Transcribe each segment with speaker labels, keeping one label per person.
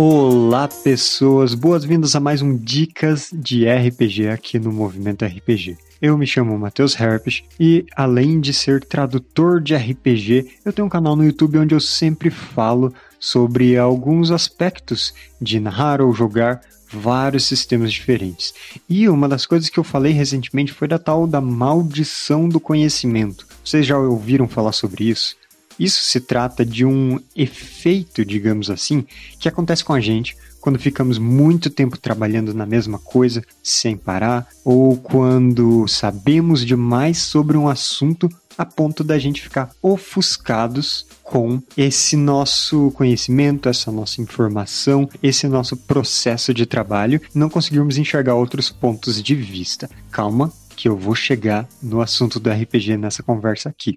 Speaker 1: Olá, pessoas! Boas-vindas a mais um Dicas de RPG aqui no Movimento RPG. Eu me chamo Matheus Herpes e, além de ser tradutor de RPG, eu tenho um canal no YouTube onde eu sempre falo sobre alguns aspectos de narrar ou jogar vários sistemas diferentes. E uma das coisas que eu falei recentemente foi da tal da maldição do conhecimento. Vocês já ouviram falar sobre isso? Isso se trata de um efeito, digamos assim, que acontece com a gente quando ficamos muito tempo trabalhando na mesma coisa sem parar, ou quando sabemos demais sobre um assunto a ponto da gente ficar ofuscados com esse nosso conhecimento, essa nossa informação, esse nosso processo de trabalho, não conseguirmos enxergar outros pontos de vista. Calma, que eu vou chegar no assunto do RPG nessa conversa aqui.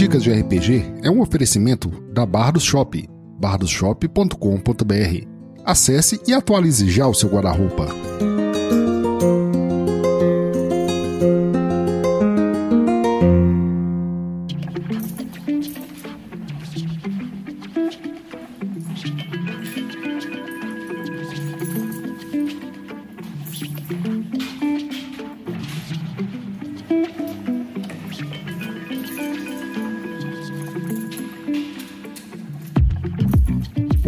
Speaker 2: Dicas de RPG é um oferecimento da Bardos Shop, bardosshop.com.br. Acesse e atualize já o seu guarda-roupa.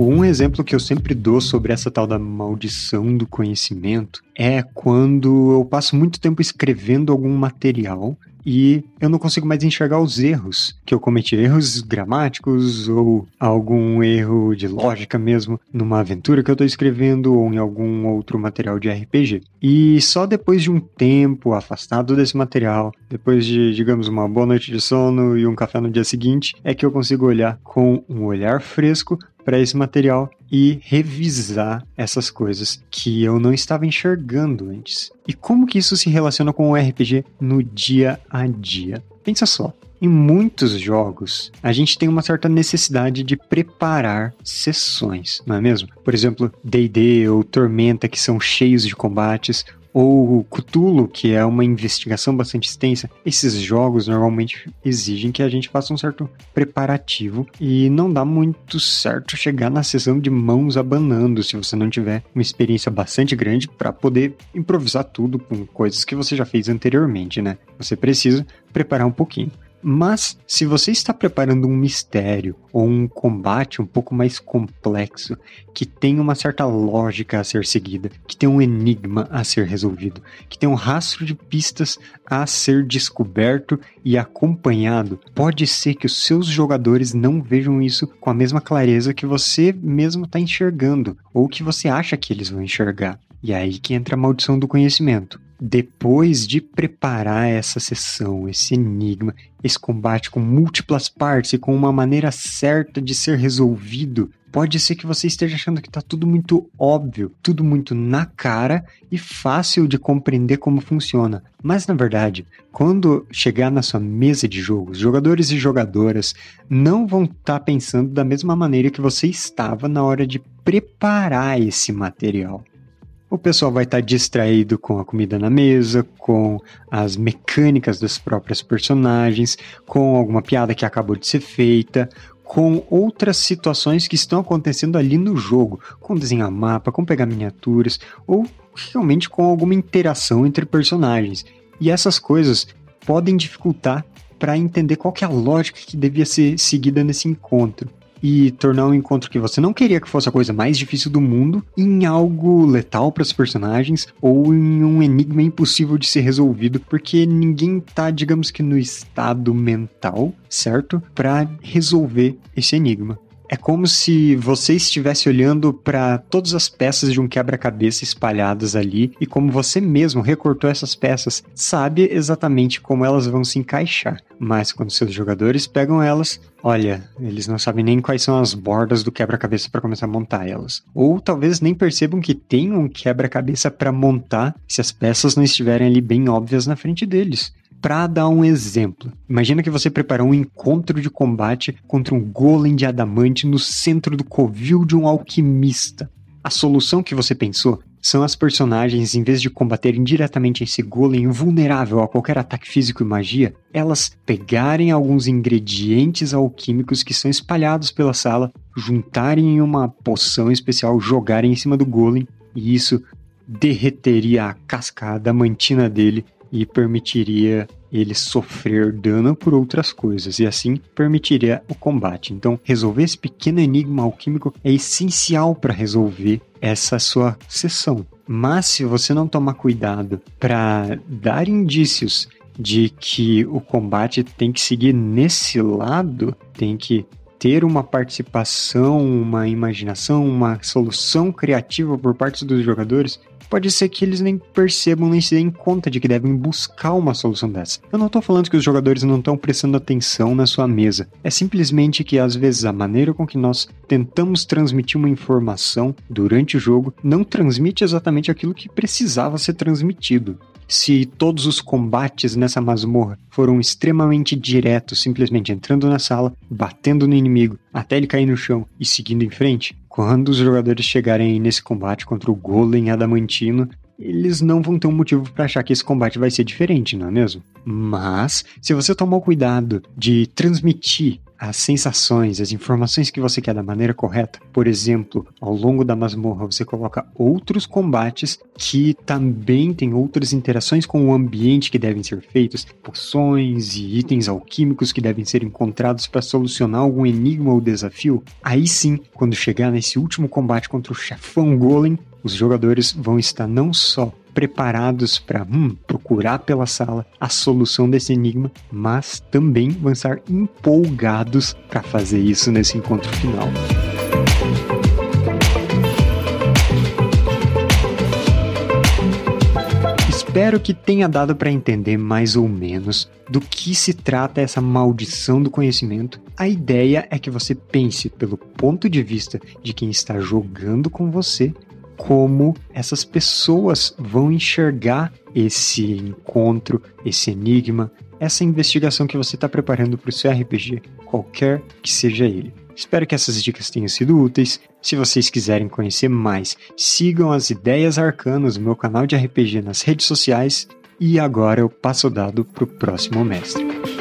Speaker 1: Um exemplo que eu sempre dou sobre essa tal da maldição do conhecimento é quando eu passo muito tempo escrevendo algum material e eu não consigo mais enxergar os erros que eu cometi, erros gramáticos ou algum erro de lógica mesmo numa aventura que eu estou escrevendo ou em algum outro material de RPG. E só depois de um tempo afastado desse material, depois de, digamos, uma boa noite de sono e um café no dia seguinte, é que eu consigo olhar com um olhar fresco para esse material e revisar essas coisas que eu não estava enxergando antes. E como que isso se relaciona com o RPG no dia a dia? Pensa só, em muitos jogos, a gente tem uma certa necessidade de preparar sessões, não é mesmo? Por exemplo, D&D ou Tormenta, que são cheios de combates, ou Cthulhu, que é uma investigação bastante extensa, esses jogos normalmente exigem que a gente faça um certo preparativo e não dá muito certo chegar na sessão de mãos abanando se você não tiver uma experiência bastante grande para poder improvisar tudo com coisas que você já fez anteriormente, né? Você precisa preparar um pouquinho. Mas, se você está preparando um mistério ou um combate um pouco mais complexo, que tem uma certa lógica a ser seguida, que tem um enigma a ser resolvido, que tem um rastro de pistas a ser descoberto e acompanhado, pode ser que os seus jogadores não vejam isso com a mesma clareza que você mesmo está enxergando, ou que você acha que eles vão enxergar. E é aí que entra a maldição do conhecimento depois de preparar essa sessão, esse enigma, esse combate com múltiplas partes e com uma maneira certa de ser resolvido, pode ser que você esteja achando que está tudo muito óbvio, tudo muito na cara e fácil de compreender como funciona. Mas na verdade, quando chegar na sua mesa de jogos, jogadores e jogadoras não vão estar tá pensando da mesma maneira que você estava na hora de preparar esse material o pessoal vai estar distraído com a comida na mesa, com as mecânicas das próprias personagens, com alguma piada que acabou de ser feita, com outras situações que estão acontecendo ali no jogo, com desenhar mapa, com pegar miniaturas, ou realmente com alguma interação entre personagens. E essas coisas podem dificultar para entender qual é a lógica que devia ser seguida nesse encontro e tornar um encontro que você não queria que fosse a coisa mais difícil do mundo em algo letal para os personagens ou em um enigma impossível de ser resolvido, porque ninguém tá, digamos que no estado mental, certo? Para resolver esse enigma. É como se você estivesse olhando para todas as peças de um quebra-cabeça espalhadas ali e como você mesmo recortou essas peças, sabe exatamente como elas vão se encaixar. Mas quando seus jogadores pegam elas, olha, eles não sabem nem quais são as bordas do quebra-cabeça para começar a montar elas. Ou talvez nem percebam que tem um quebra-cabeça para montar se as peças não estiverem ali bem óbvias na frente deles. Para dar um exemplo, imagina que você preparou um encontro de combate contra um golem de adamante no centro do covil de um alquimista. A solução que você pensou são as personagens, em vez de combaterem diretamente esse golem vulnerável a qualquer ataque físico e magia, elas pegarem alguns ingredientes alquímicos que são espalhados pela sala, juntarem em uma poção especial, jogarem em cima do golem, e isso derreteria a casca adamantina dele e permitiria ele sofrer dano por outras coisas e assim permitiria o combate. Então, resolver esse pequeno enigma alquímico é essencial para resolver essa sua sessão. Mas se você não tomar cuidado para dar indícios de que o combate tem que seguir nesse lado, tem que ter uma participação, uma imaginação, uma solução criativa por parte dos jogadores, pode ser que eles nem percebam nem se deem conta de que devem buscar uma solução dessa. Eu não estou falando que os jogadores não estão prestando atenção na sua mesa, é simplesmente que às vezes a maneira com que nós tentamos transmitir uma informação durante o jogo não transmite exatamente aquilo que precisava ser transmitido se todos os combates nessa masmorra foram extremamente diretos, simplesmente entrando na sala, batendo no inimigo até ele cair no chão e seguindo em frente, quando os jogadores chegarem nesse combate contra o Golem Adamantino, eles não vão ter um motivo para achar que esse combate vai ser diferente, não é mesmo? Mas, se você tomar o cuidado de transmitir as sensações, as informações que você quer da maneira correta. Por exemplo, ao longo da masmorra você coloca outros combates que também têm outras interações com o ambiente que devem ser feitos, poções e itens alquímicos que devem ser encontrados para solucionar algum enigma ou desafio. Aí sim, quando chegar nesse último combate contra o chefão Golem, os jogadores vão estar não só preparados para hum, procurar pela sala a solução desse enigma, mas também vão estar empolgados para fazer isso nesse encontro final. Espero que tenha dado para entender mais ou menos do que se trata essa maldição do conhecimento. A ideia é que você pense pelo ponto de vista de quem está jogando com você como essas pessoas vão enxergar esse encontro, esse enigma, essa investigação que você está preparando para o seu RPG, qualquer que seja ele. Espero que essas dicas tenham sido úteis. Se vocês quiserem conhecer mais, sigam as Ideias Arcanas, meu canal de RPG nas redes sociais. E agora eu passo o dado para o próximo mestre.